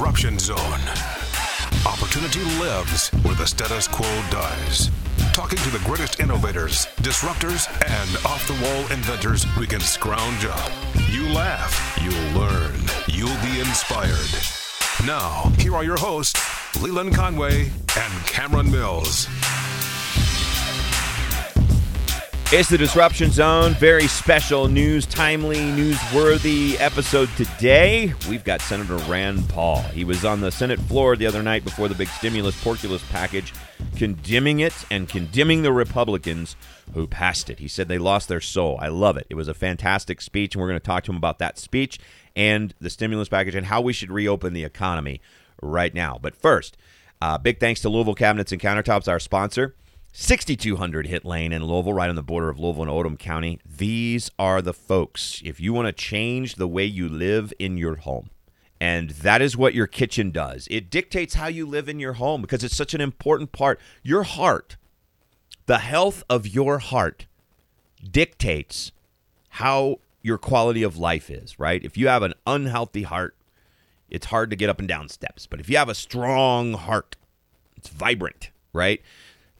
disruption zone. Opportunity lives where the status quo dies. Talking to the greatest innovators, disruptors, and off the wall inventors we can scrounge up. You laugh, you'll learn, you'll be inspired. Now, here are your hosts, Leland Conway and Cameron Mills. It's the Disruption Zone. Very special news, timely, newsworthy episode today. We've got Senator Rand Paul. He was on the Senate floor the other night before the big stimulus porculus package, condemning it and condemning the Republicans who passed it. He said they lost their soul. I love it. It was a fantastic speech, and we're going to talk to him about that speech and the stimulus package and how we should reopen the economy right now. But first, uh, big thanks to Louisville Cabinets and Countertops, our sponsor. 6200 Hit Lane in Louisville, right on the border of Louisville and Oldham County. These are the folks. If you want to change the way you live in your home, and that is what your kitchen does, it dictates how you live in your home because it's such an important part. Your heart, the health of your heart, dictates how your quality of life is, right? If you have an unhealthy heart, it's hard to get up and down steps. But if you have a strong heart, it's vibrant, right?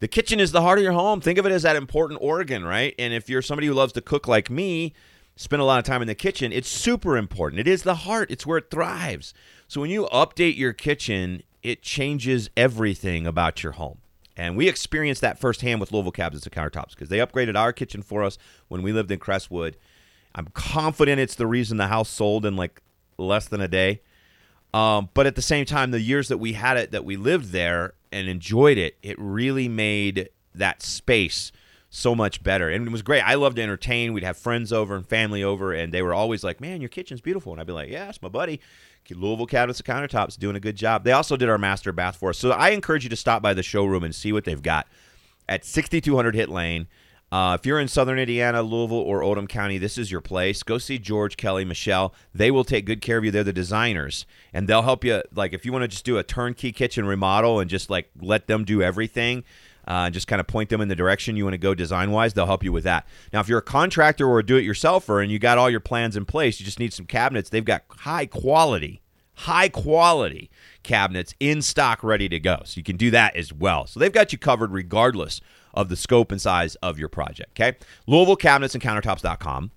The kitchen is the heart of your home. Think of it as that important organ, right? And if you're somebody who loves to cook like me, spend a lot of time in the kitchen, it's super important. It is the heart, it's where it thrives. So when you update your kitchen, it changes everything about your home. And we experienced that firsthand with Louisville Cabinets and Countertops because they upgraded our kitchen for us when we lived in Crestwood. I'm confident it's the reason the house sold in like less than a day. Um, but at the same time, the years that we had it, that we lived there, and enjoyed it, it really made that space so much better. And it was great. I loved to entertain. We'd have friends over and family over, and they were always like, Man, your kitchen's beautiful. And I'd be like, Yeah, it's my buddy. Louisville Cabinets and Countertops doing a good job. They also did our master bath for us. So I encourage you to stop by the showroom and see what they've got at 6200 Hit Lane. Uh, if you're in southern Indiana, Louisville, or Oldham County, this is your place. Go see George, Kelly, Michelle. They will take good care of you. They're the designers, and they'll help you. Like, if you want to just do a turnkey kitchen remodel and just like let them do everything, uh, and just kind of point them in the direction you want to go design wise, they'll help you with that. Now, if you're a contractor or a do it yourselfer and you got all your plans in place, you just need some cabinets, they've got high quality, high quality cabinets in stock ready to go. So you can do that as well. So they've got you covered regardless of the scope and size of your project. Okay. Louisville Cabinets and Countertops.com.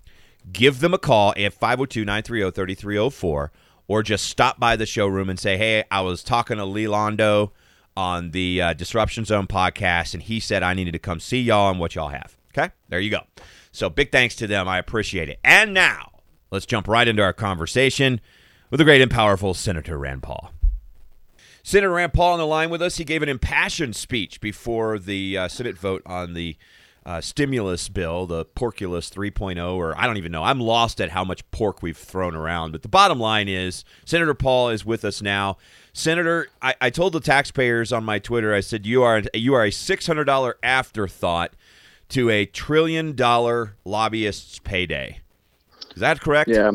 Give them a call at 502 930 3304 or just stop by the showroom and say, hey, I was talking to Lee Londo on the uh, Disruption Zone podcast, and he said I needed to come see y'all and what y'all have. Okay, there you go. So big thanks to them. I appreciate it. And now let's jump right into our conversation with the great and powerful Senator Rand Paul. Senator Rand Paul on the line with us. He gave an impassioned speech before the uh, Senate vote on the uh, stimulus bill, the Porculus 3.0, or I don't even know. I'm lost at how much pork we've thrown around. But the bottom line is Senator Paul is with us now. Senator, I, I told the taxpayers on my Twitter, I said you are you are a six hundred dollar afterthought to a trillion dollar lobbyist's payday. Is that correct? Yeah.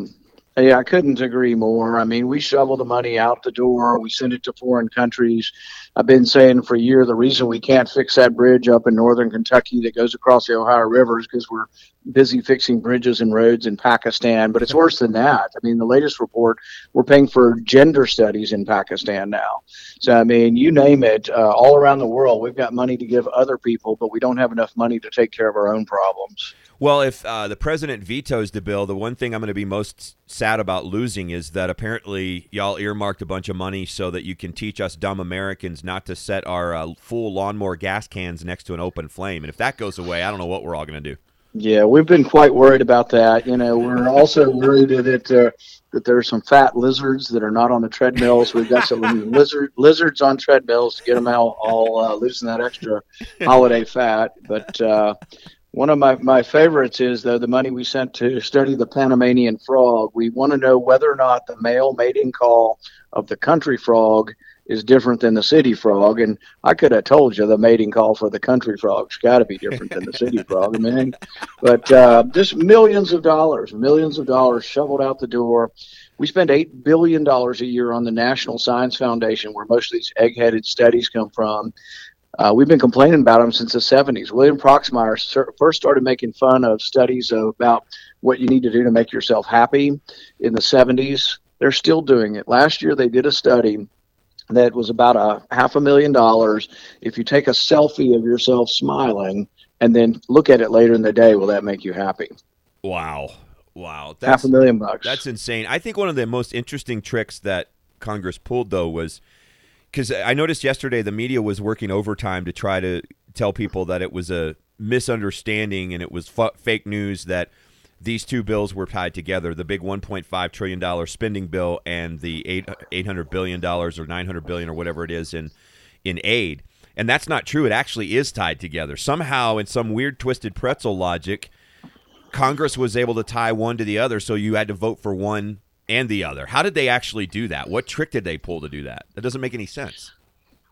Yeah, I couldn't agree more. I mean, we shovel the money out the door. We send it to foreign countries. I've been saying for a year the reason we can't fix that bridge up in northern Kentucky that goes across the Ohio River is because we're busy fixing bridges and roads in Pakistan. But it's worse than that. I mean, the latest report, we're paying for gender studies in Pakistan now. So, I mean, you name it, uh, all around the world, we've got money to give other people, but we don't have enough money to take care of our own problems. Well, if uh, the president vetoes the bill, the one thing I'm going to be most sad about losing is that apparently y'all earmarked a bunch of money so that you can teach us dumb Americans not to set our uh, full lawnmower gas cans next to an open flame. And if that goes away, I don't know what we're all going to do. Yeah, we've been quite worried about that. You know, we're also worried that uh, that there are some fat lizards that are not on the treadmills. We've got some lizard lizards on treadmills to get them all, all uh, losing that extra holiday fat. But uh, one of my, my favorites is though the money we sent to study the Panamanian frog. We want to know whether or not the male mating call of the country frog is different than the city frog. And I could have told you the mating call for the country frog's got to be different than the city frog. I mean, but uh, just millions of dollars, millions of dollars shoveled out the door. We spend $8 billion a year on the National Science Foundation, where most of these egg headed studies come from. Uh, we've been complaining about them since the 70s. William Proxmire first started making fun of studies about what you need to do to make yourself happy in the 70s. They're still doing it. Last year, they did a study that was about a half a million dollars. If you take a selfie of yourself smiling and then look at it later in the day, will that make you happy? Wow. Wow. That's, half a million bucks. That's insane. I think one of the most interesting tricks that Congress pulled, though, was because I noticed yesterday the media was working overtime to try to tell people that it was a misunderstanding and it was f- fake news that these two bills were tied together the big 1.5 trillion dollar spending bill and the 8 800 billion dollars or 900 billion or whatever it is in in aid. And that's not true. It actually is tied together. Somehow in some weird twisted pretzel logic congress was able to tie one to the other so you had to vote for one and the other. How did they actually do that? What trick did they pull to do that? That doesn't make any sense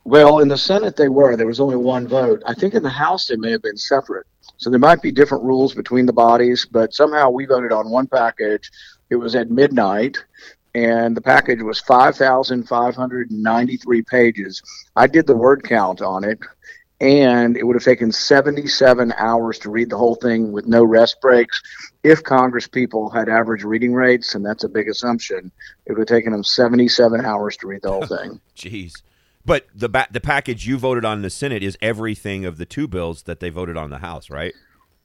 well, in the Senate, they were. There was only one vote. I think in the House, they may have been separate. So there might be different rules between the bodies, but somehow we voted on one package. It was at midnight, and the package was 5,593 pages. I did the word count on it, and it would have taken 77 hours to read the whole thing with no rest breaks. If Congress people had average reading rates, and that's a big assumption, it would have taken them 77 hours to read the whole thing. Jeez. But the ba- the package you voted on in the Senate is everything of the two bills that they voted on the House, right?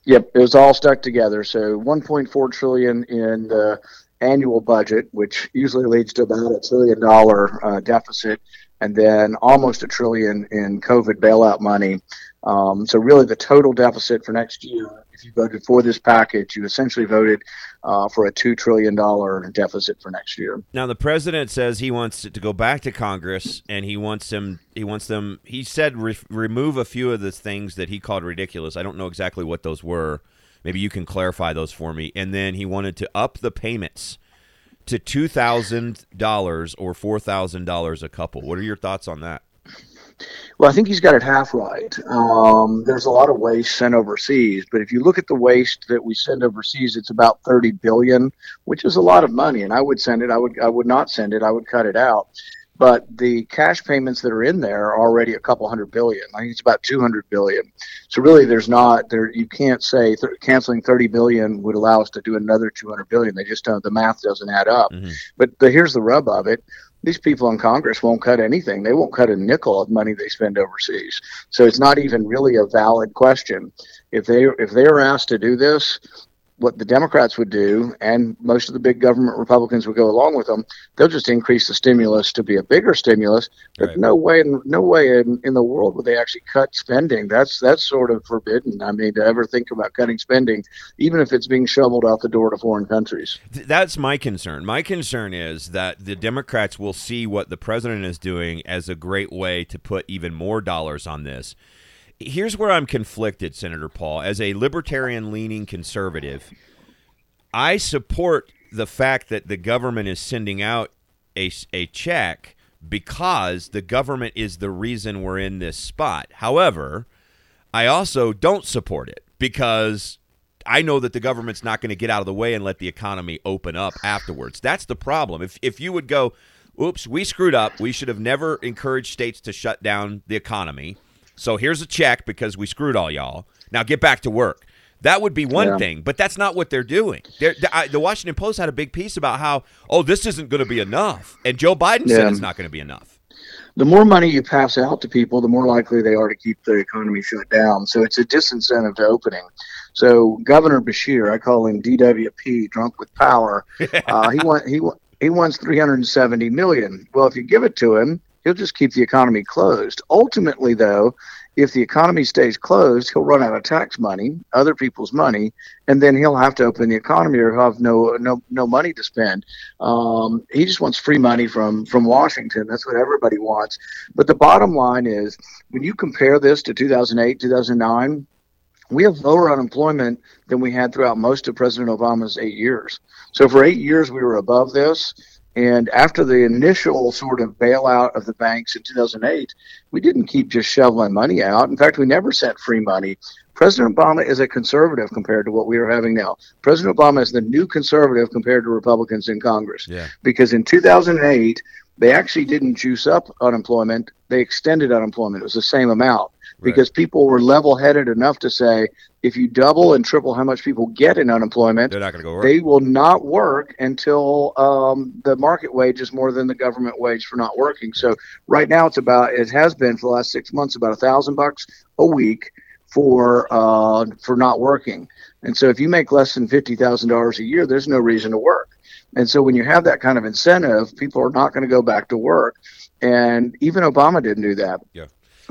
Yep, it was all stuck together. So 1.4 trillion in the annual budget, which usually leads to about a trillion dollar uh, deficit, and then almost a trillion in COVID bailout money. Um, so really, the total deficit for next year, if you voted for this package, you essentially voted uh, for a two trillion dollar deficit for next year. Now, the president says he wants to go back to Congress, and he wants them. He wants them. He said re- remove a few of the things that he called ridiculous. I don't know exactly what those were. Maybe you can clarify those for me. And then he wanted to up the payments to two thousand dollars or four thousand dollars a couple. What are your thoughts on that? Well, I think he's got it half right. Um, there's a lot of waste sent overseas, but if you look at the waste that we send overseas, it's about 30 billion, which is a lot of money. And I would send it. I would. I would not send it. I would cut it out. But the cash payments that are in there are already a couple hundred billion. I think it's about 200 billion. So really, there's not there. You can't say th- canceling 30 billion would allow us to do another 200 billion. They just don't. The math doesn't add up. Mm-hmm. But the, here's the rub of it these people in Congress won't cut anything. They won't cut a nickel of money they spend overseas. So it's not even really a valid question. If they if they are asked to do this, what the Democrats would do, and most of the big government Republicans would go along with them. They'll just increase the stimulus to be a bigger stimulus. But right. no way, no way in, in the world would they actually cut spending. That's that's sort of forbidden. I mean, to ever think about cutting spending, even if it's being shoveled out the door to foreign countries. That's my concern. My concern is that the Democrats will see what the president is doing as a great way to put even more dollars on this here's where I'm conflicted, Senator Paul. As a libertarian leaning conservative, I support the fact that the government is sending out a, a check because the government is the reason we're in this spot. However, I also don't support it because I know that the government's not going to get out of the way and let the economy open up afterwards. That's the problem. If if you would go, oops, we screwed up. We should have never encouraged states to shut down the economy. So here's a check because we screwed all y'all. Now get back to work. That would be one yeah. thing, but that's not what they're doing. They're, I, the Washington Post had a big piece about how, oh, this isn't going to be enough, and Joe Biden yeah. said it's not going to be enough. The more money you pass out to people, the more likely they are to keep the economy shut down. So it's a disincentive to opening. So Governor Beshear, I call him DWP, drunk with power. uh, he want, he he wants 370 million. Well, if you give it to him, he'll just keep the economy closed. Ultimately, though, if the economy stays closed, he'll run out of tax money, other people's money, and then he'll have to open the economy or have no no no money to spend. Um, he just wants free money from from Washington. That's what everybody wants. But the bottom line is, when you compare this to 2008, 2009, we have lower unemployment than we had throughout most of President Obama's eight years. So for eight years, we were above this. And after the initial sort of bailout of the banks in 2008, we didn't keep just shoveling money out. In fact, we never sent free money. President Obama is a conservative compared to what we are having now. President Obama is the new conservative compared to Republicans in Congress. Yeah. Because in 2008, they actually didn't juice up unemployment, they extended unemployment. It was the same amount. Because people were level headed enough to say if you double and triple how much people get in unemployment, They're not going to go work. they will not work until um, the market wage is more than the government wage for not working. So right now it's about it has been for the last six months about a thousand bucks a week for uh, for not working. And so if you make less than fifty thousand dollars a year, there's no reason to work. And so when you have that kind of incentive, people are not going to go back to work. And even Obama didn't do that. Yeah.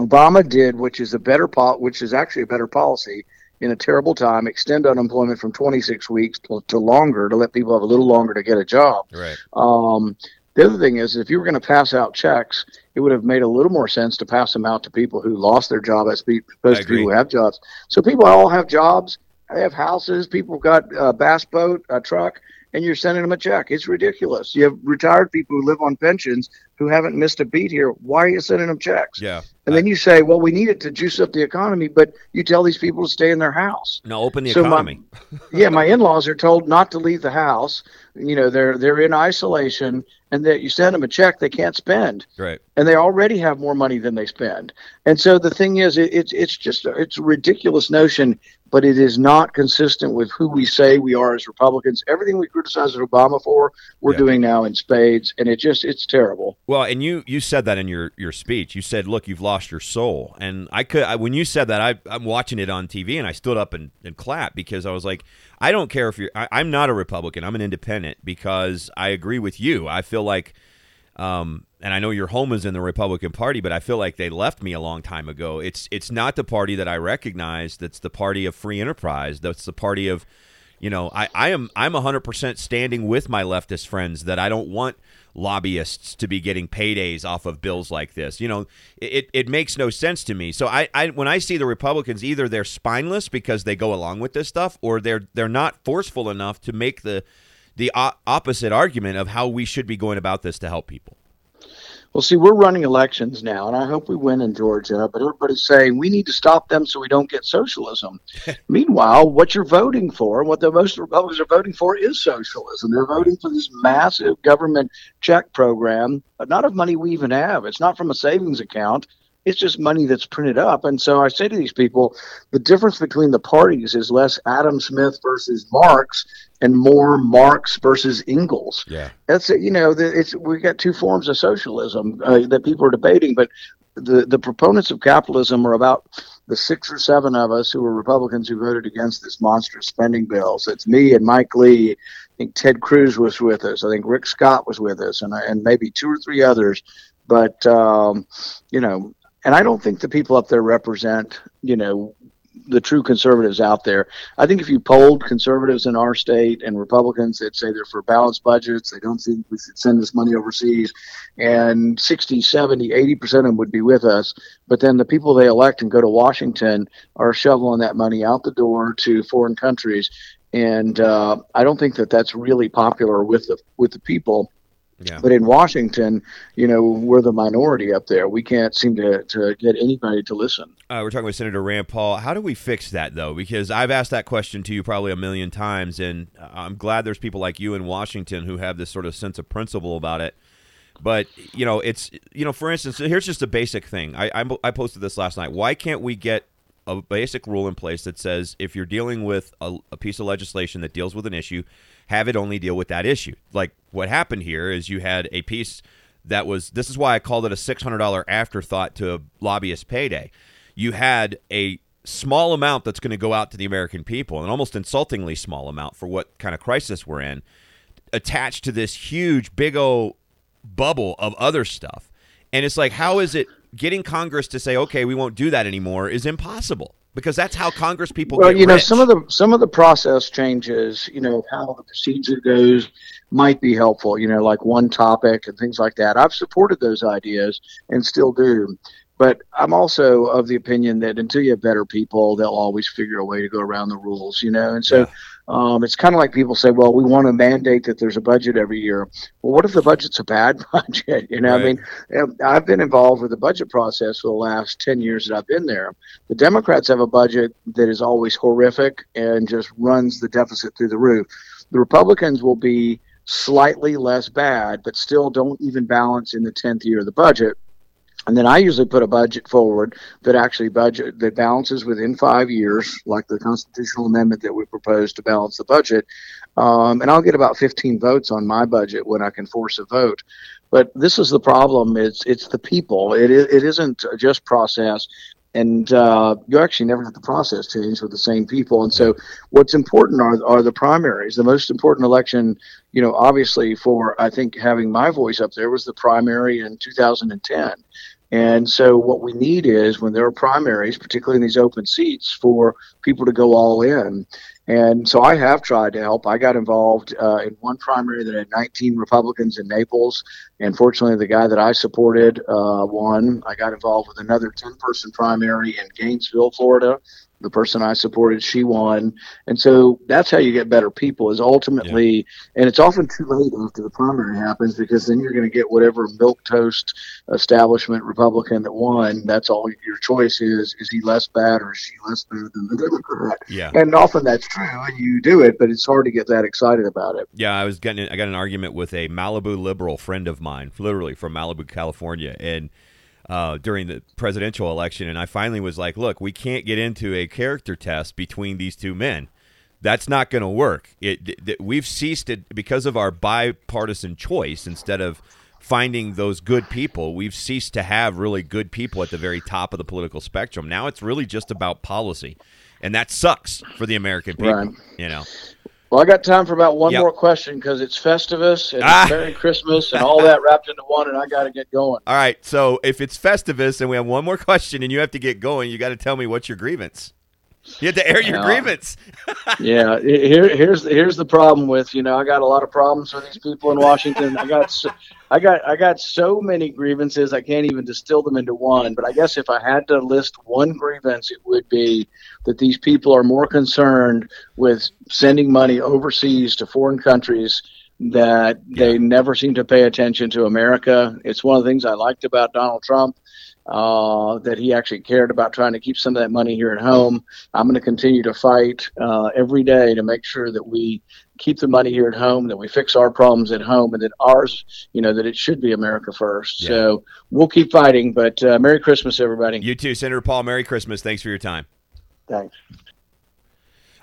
Obama did, which is a better po- which is actually a better policy in a terrible time, extend unemployment from 26 weeks to, to longer to let people have a little longer to get a job. right. Um, the other thing is, if you were going to pass out checks, it would have made a little more sense to pass them out to people who lost their job as opposed to people who have jobs. So people all have jobs, they have houses, people have got a bass boat, a truck, and you're sending them a check. It's ridiculous. You have retired people who live on pensions who haven't missed a beat here. Why are you sending them checks? Yeah. And then you say, well, we need it to juice up the economy, but you tell these people to stay in their house. No, open the So my- economy. yeah, my in-laws are told not to leave the house. You know, they're they're in isolation, and that you send them a check they can't spend, right. and they already have more money than they spend. And so the thing is, it, it's it's just it's a ridiculous notion, but it is not consistent with who we say we are as Republicans. Everything we criticize Obama for, we're Yeah. doing now in spades, and it just it's terrible. Well, and you you said that in your your speech. You said, "Look, you've lost your soul." And I could I, when you said that, I I'm watching it on TV, and I stood up and, and clapped because I was like, I don't care if you're. I, I'm not a Republican. I'm an independent because I agree with you. I feel like, um, and I know your home is in the Republican Party, but I feel like they left me a long time ago. It's it's not the party that I recognize. That's the party of free enterprise. That's the party of you know, I, I am I'm 100% standing with my leftist friends that I don't want lobbyists to be getting paydays off of bills like this. You know, it, it makes no sense to me. So I, I when I see the Republicans, either they're spineless because they go along with this stuff, or they're they're not forceful enough to make the the o- opposite argument of how we should be going about this to help people. Well, see, we're running elections now, and I hope we win in Georgia. But everybody's saying we need to stop them so we don't get socialism. Meanwhile, what you're voting for, what the most Republicans are voting for, is socialism. They're voting for this massive government check program, but not of money we even have. It's not from a savings account. It's just money that's printed up. And so I say to these people, the difference between the parties is less Adam Smith versus Marx and more Marx versus Engels Yeah. that's it. You know, it's we got two forms of socialism uh, that people are debating, but the the proponents of capitalism are about the six or seven of us who were Republicans who voted against this monstrous spending bill. So it's me and Mike Lee. I think Ted Cruz was with us. I think Rick Scott was with us, and and maybe two or three others. But um, you know, and I don't think the people up there represent you know the true conservatives out there. I think if you polled conservatives in our state and Republicans that say they're for balanced budgets, they don't think we should send this money overseas, and 60, 70, 80% of them would be with us. But then the people they elect and go to Washington are shoveling that money out the door to foreign countries. And uh, I don't think that that's really popular with the with the people. Yeah. But in Washington, you know, we're the minority up there. We can't seem to, to get anybody to listen. Uh, we're talking with Senator Rand Paul. How do we fix that, though? Because I've asked that question to you probably a million times, and uh, I'm glad there's people like you in Washington who have this sort of sense of principle about it. But you know, it's you know, for instance, here's just a basic thing. I I, I posted this last night. Why can't we get a basic rule in place that says if you're dealing with a, a piece of legislation that deals with an issue, have it only deal with that issue? Like what happened here is you had a piece that was. This is why I called it a six hundred dollar afterthought to a lobbyist payday. You had a small amount that's going to go out to the American people, an almost insultingly small amount for what kind of crisis we're in, attached to this huge, big old bubble of other stuff. And it's like, how is it getting Congress to say, okay, we won't do that anymore is impossible because that's how Congress people well, get you know, rich. some of the some of the process changes, you know, how the procedure goes might be helpful. You know, like one topic and things like that. I've supported those ideas and still do. But I'm also of the opinion that until you have better people, they'll always figure a way to go around the rules. You know, and so Yeah. um, it's kind of like people say, "Well, we want to mandate that there's a budget every year." Well, what if the budget's a bad budget? You know, Right. I mean, I've been involved with the budget process for the last ten years that I've been there. The Democrats have a budget that is always horrific and just runs the deficit through the roof. The Republicans will be slightly less bad, but still don't even balance in the tenth year of the budget. And then I usually put a budget forward that actually budget that balances within five years, like the constitutional amendment that we proposed to balance the budget. Um, and I'll get about 15 votes on my budget when I can force a vote. But this is the problem: it's it's the people. It it isn't just process and uh, you actually never have the process change with the same people. And so, what's important are are the primaries. The most important election, you know, obviously for I think having my voice up there was the primary in 2010. And so, what we need is when there are primaries, particularly in these open seats, for people to go all in. And so I have tried to help. I got involved uh, in one primary that had 19 Republicans in Naples. And fortunately, the guy that I supported uh, won. I got involved with another 10 person primary in Gainesville, Florida, the person I supported, she won. And so that's how you get better people is ultimately, yeah. and it's often too late after the primary happens because then you're going to get whatever milk toast establishment Republican that won. That's all your choice is. Is he less bad or is she less bad than the Democrat? Yeah. And often that's true and you do it, but it's hard to get that excited about it. Yeah. I was getting, I got an argument with a Malibu liberal friend of mine, literally from Malibu, California. And, uh, during the presidential election, and I finally was like, "Look, we can't get into a character test between these two men. That's not going to work. It, it, we've ceased it because of our bipartisan choice. Instead of finding those good people, we've ceased to have really good people at the very top of the political spectrum. Now it's really just about policy, and that sucks for the American people. Right. You know." Well, I got time for about one yep. more question because it's Festivus and ah. Merry Christmas and all that wrapped into one, and I got to get going. All right. So if it's Festivus and we have one more question and you have to get going, you got to tell me what's your grievance. You have to air your grievance. yeah, here, here's here's the problem with you know I got a lot of problems with these people in Washington. I got so, I got I got so many grievances I can't even distill them into one. But I guess if I had to list one grievance, it would be that these people are more concerned with sending money overseas to foreign countries that yeah. they never seem to pay attention to America. It's one of the things I liked about Donald Trump uh, that he actually cared about trying to keep some of that money here at home. I'm going to continue to fight uh, every day to make sure that we keep the money here at home, that we fix our problems at home, and that ours, you know, that it should be America first. Yeah. So we'll keep fighting. But uh, Merry Christmas, everybody. You too, Senator Paul. Merry Christmas. Thanks for your time. Thanks.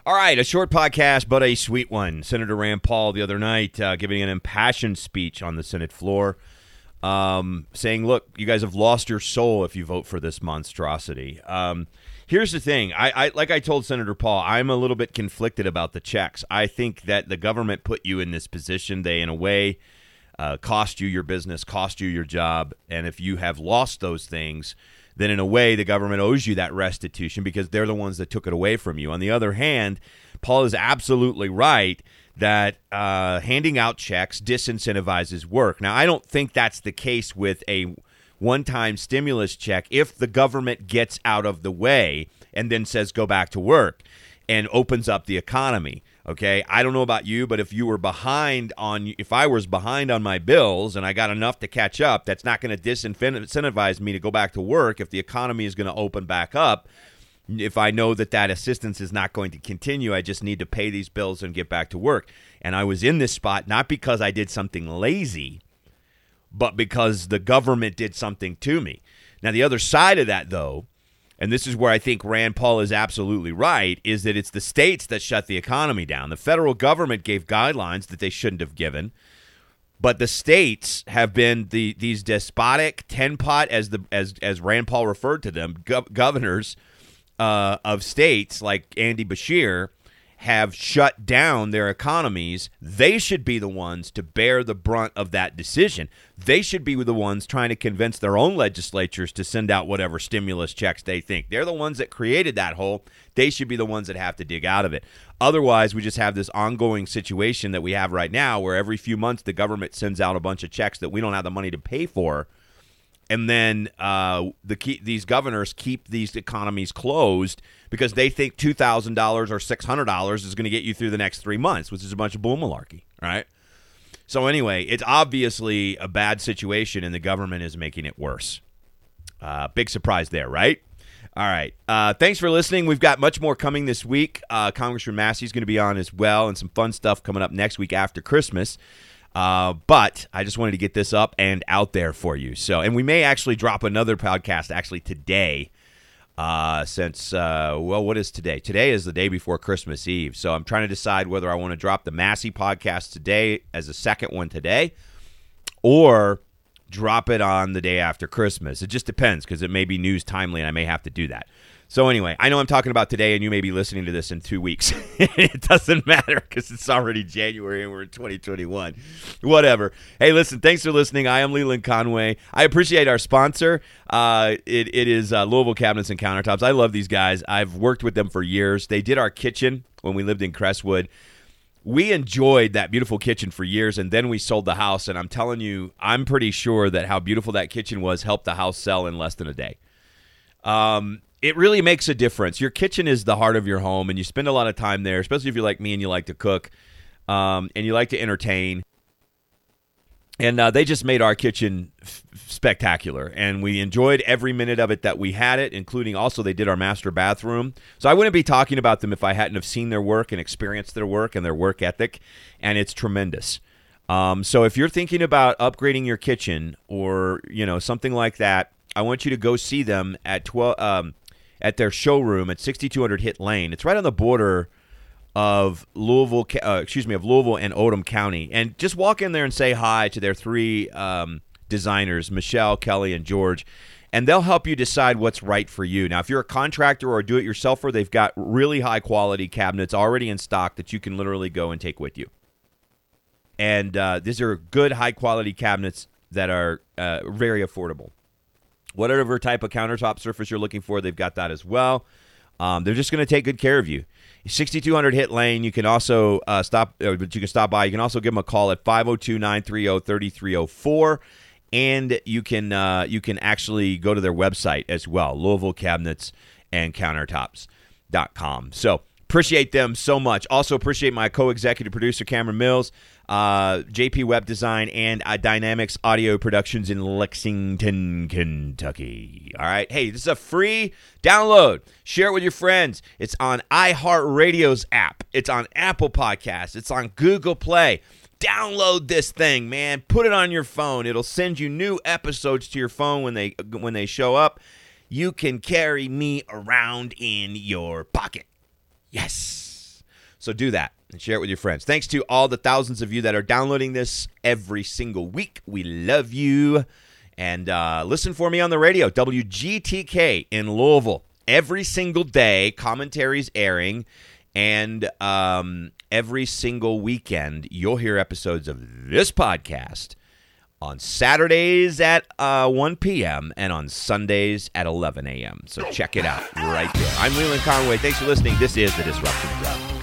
All right, a short podcast, but a sweet one. Senator Rand Paul the other night uh, giving an impassioned speech on the Senate floor um, saying, "Look, you guys have lost your soul if you vote for this monstrosity." Um, here's the thing: I, I, like I told Senator Paul, I'm a little bit conflicted about the checks. I think that the government put you in this position. They, in a way, uh, cost you your business, cost you your job, and if you have lost those things. Then, in a way, the government owes you that restitution because they're the ones that took it away from you. On the other hand, Paul is absolutely right that uh, handing out checks disincentivizes work. Now, I don't think that's the case with a one time stimulus check if the government gets out of the way and then says go back to work and opens up the economy. Okay, I don't know about you, but if you were behind on, if I was behind on my bills and I got enough to catch up, that's not going to disincentivize me to go back to work if the economy is going to open back up if I know that that assistance is not going to continue, I just need to pay these bills and get back to work. And I was in this spot not because I did something lazy, but because the government did something to me. Now, the other side of that, though, and this is where I think Rand Paul is absolutely right, is that it's the states that shut the economy down. The federal government gave guidelines that they shouldn't have given. But the states have been the these despotic ten pot, as the as as Rand Paul referred to them, gov- governors uh, of states like Andy Beshear have shut down their economies, they should be the ones to bear the brunt of that decision. They should be the ones trying to convince their own legislatures to send out whatever stimulus checks they think. They're the ones that created that hole. They should be the ones that have to dig out of it. Otherwise, we just have this ongoing situation that we have right now where every few months the government sends out a bunch of checks that we don't have the money to pay for and then uh, the key, these governors keep these economies closed because they think two thousand dollars or six hundred dollars is going to get you through the next three months, which is a bunch of bull malarkey, right? So anyway, it's obviously a bad situation, and the government is making it worse. Uh, big surprise there, right? All right. Uh, thanks for listening. We've got much more coming this week. Uh, Congressman Massey is going to be on as well, and some fun stuff coming up next week after Christmas. Uh, but I just wanted to get this up and out there for you. So, and we may actually drop another podcast actually today. Uh, since uh, well, what is today? Today is the day before Christmas Eve, so I'm trying to decide whether I want to drop the Massey podcast today as a second one today, or drop it on the day after Christmas. It just depends because it may be news timely, and I may have to do that. So anyway, I know I'm talking about today, and you may be listening to this in two weeks. it doesn't matter because it's already January and we're in 2021. Whatever. Hey, listen, thanks for listening. I am Leland Conway. I appreciate our sponsor. Uh, it, it is uh, Louisville Cabinets and Countertops. I love these guys. I've worked with them for years. They did our kitchen when we lived in Crestwood. We enjoyed that beautiful kitchen for years, and then we sold the house. And I'm telling you, I'm pretty sure that how beautiful that kitchen was helped the house sell in less than a day. Um, it really makes a difference. Your kitchen is the heart of your home, and you spend a lot of time there, especially if you're like me and you like to cook um, and you like to entertain. And uh, they just made our kitchen f- spectacular, and we enjoyed every minute of it that we had it, including also they did our master bathroom. So I wouldn't be talking about them if I hadn't have seen their work and experienced their work and their work ethic, and it's tremendous. Um, so if you're thinking about upgrading your kitchen or you know something like that, I want you to go see them at twelve. Um, at their showroom at 6200 Hit Lane. It's right on the border of Louisville, uh, excuse me, of Louisville and Oldham County. And just walk in there and say hi to their three um, designers, Michelle, Kelly, and George, and they'll help you decide what's right for you. Now, if you're a contractor or a do-it-yourselfer, they've got really high quality cabinets already in stock that you can literally go and take with you. And uh, these are good, high quality cabinets that are uh, very affordable whatever type of countertop surface you're looking for, they've got that as well. Um, they're just going to take good care of you. 6200 hit lane. You can also uh, stop, uh, but you can stop by. You can also give them a call at 502 930 3304. And you can uh, you can actually go to their website as well, Louisville Cabinets and Countertops.com. So appreciate them so much. Also appreciate my co-executive producer Cameron Mills uh, JP Web Design, and uh, Dynamics Audio Productions in Lexington, Kentucky. All right. Hey, this is a free download. Share it with your friends. It's on iHeartRadio's app, it's on Apple Podcasts, it's on Google Play. Download this thing, man. Put it on your phone. It'll send you new episodes to your phone when they when they show up. You can carry me around in your pocket. Yes. So do that and share it with your friends. Thanks to all the thousands of you that are downloading this every single week. We love you. And uh, listen for me on the radio, WGTK in Louisville. Every single day, commentaries airing. And um, every single weekend, you'll hear episodes of this podcast on Saturdays at uh, 1 p.m. and on Sundays at 11 a.m. So check it out right there. I'm Leland Conway. Thanks for listening. This is The Disruption Zone.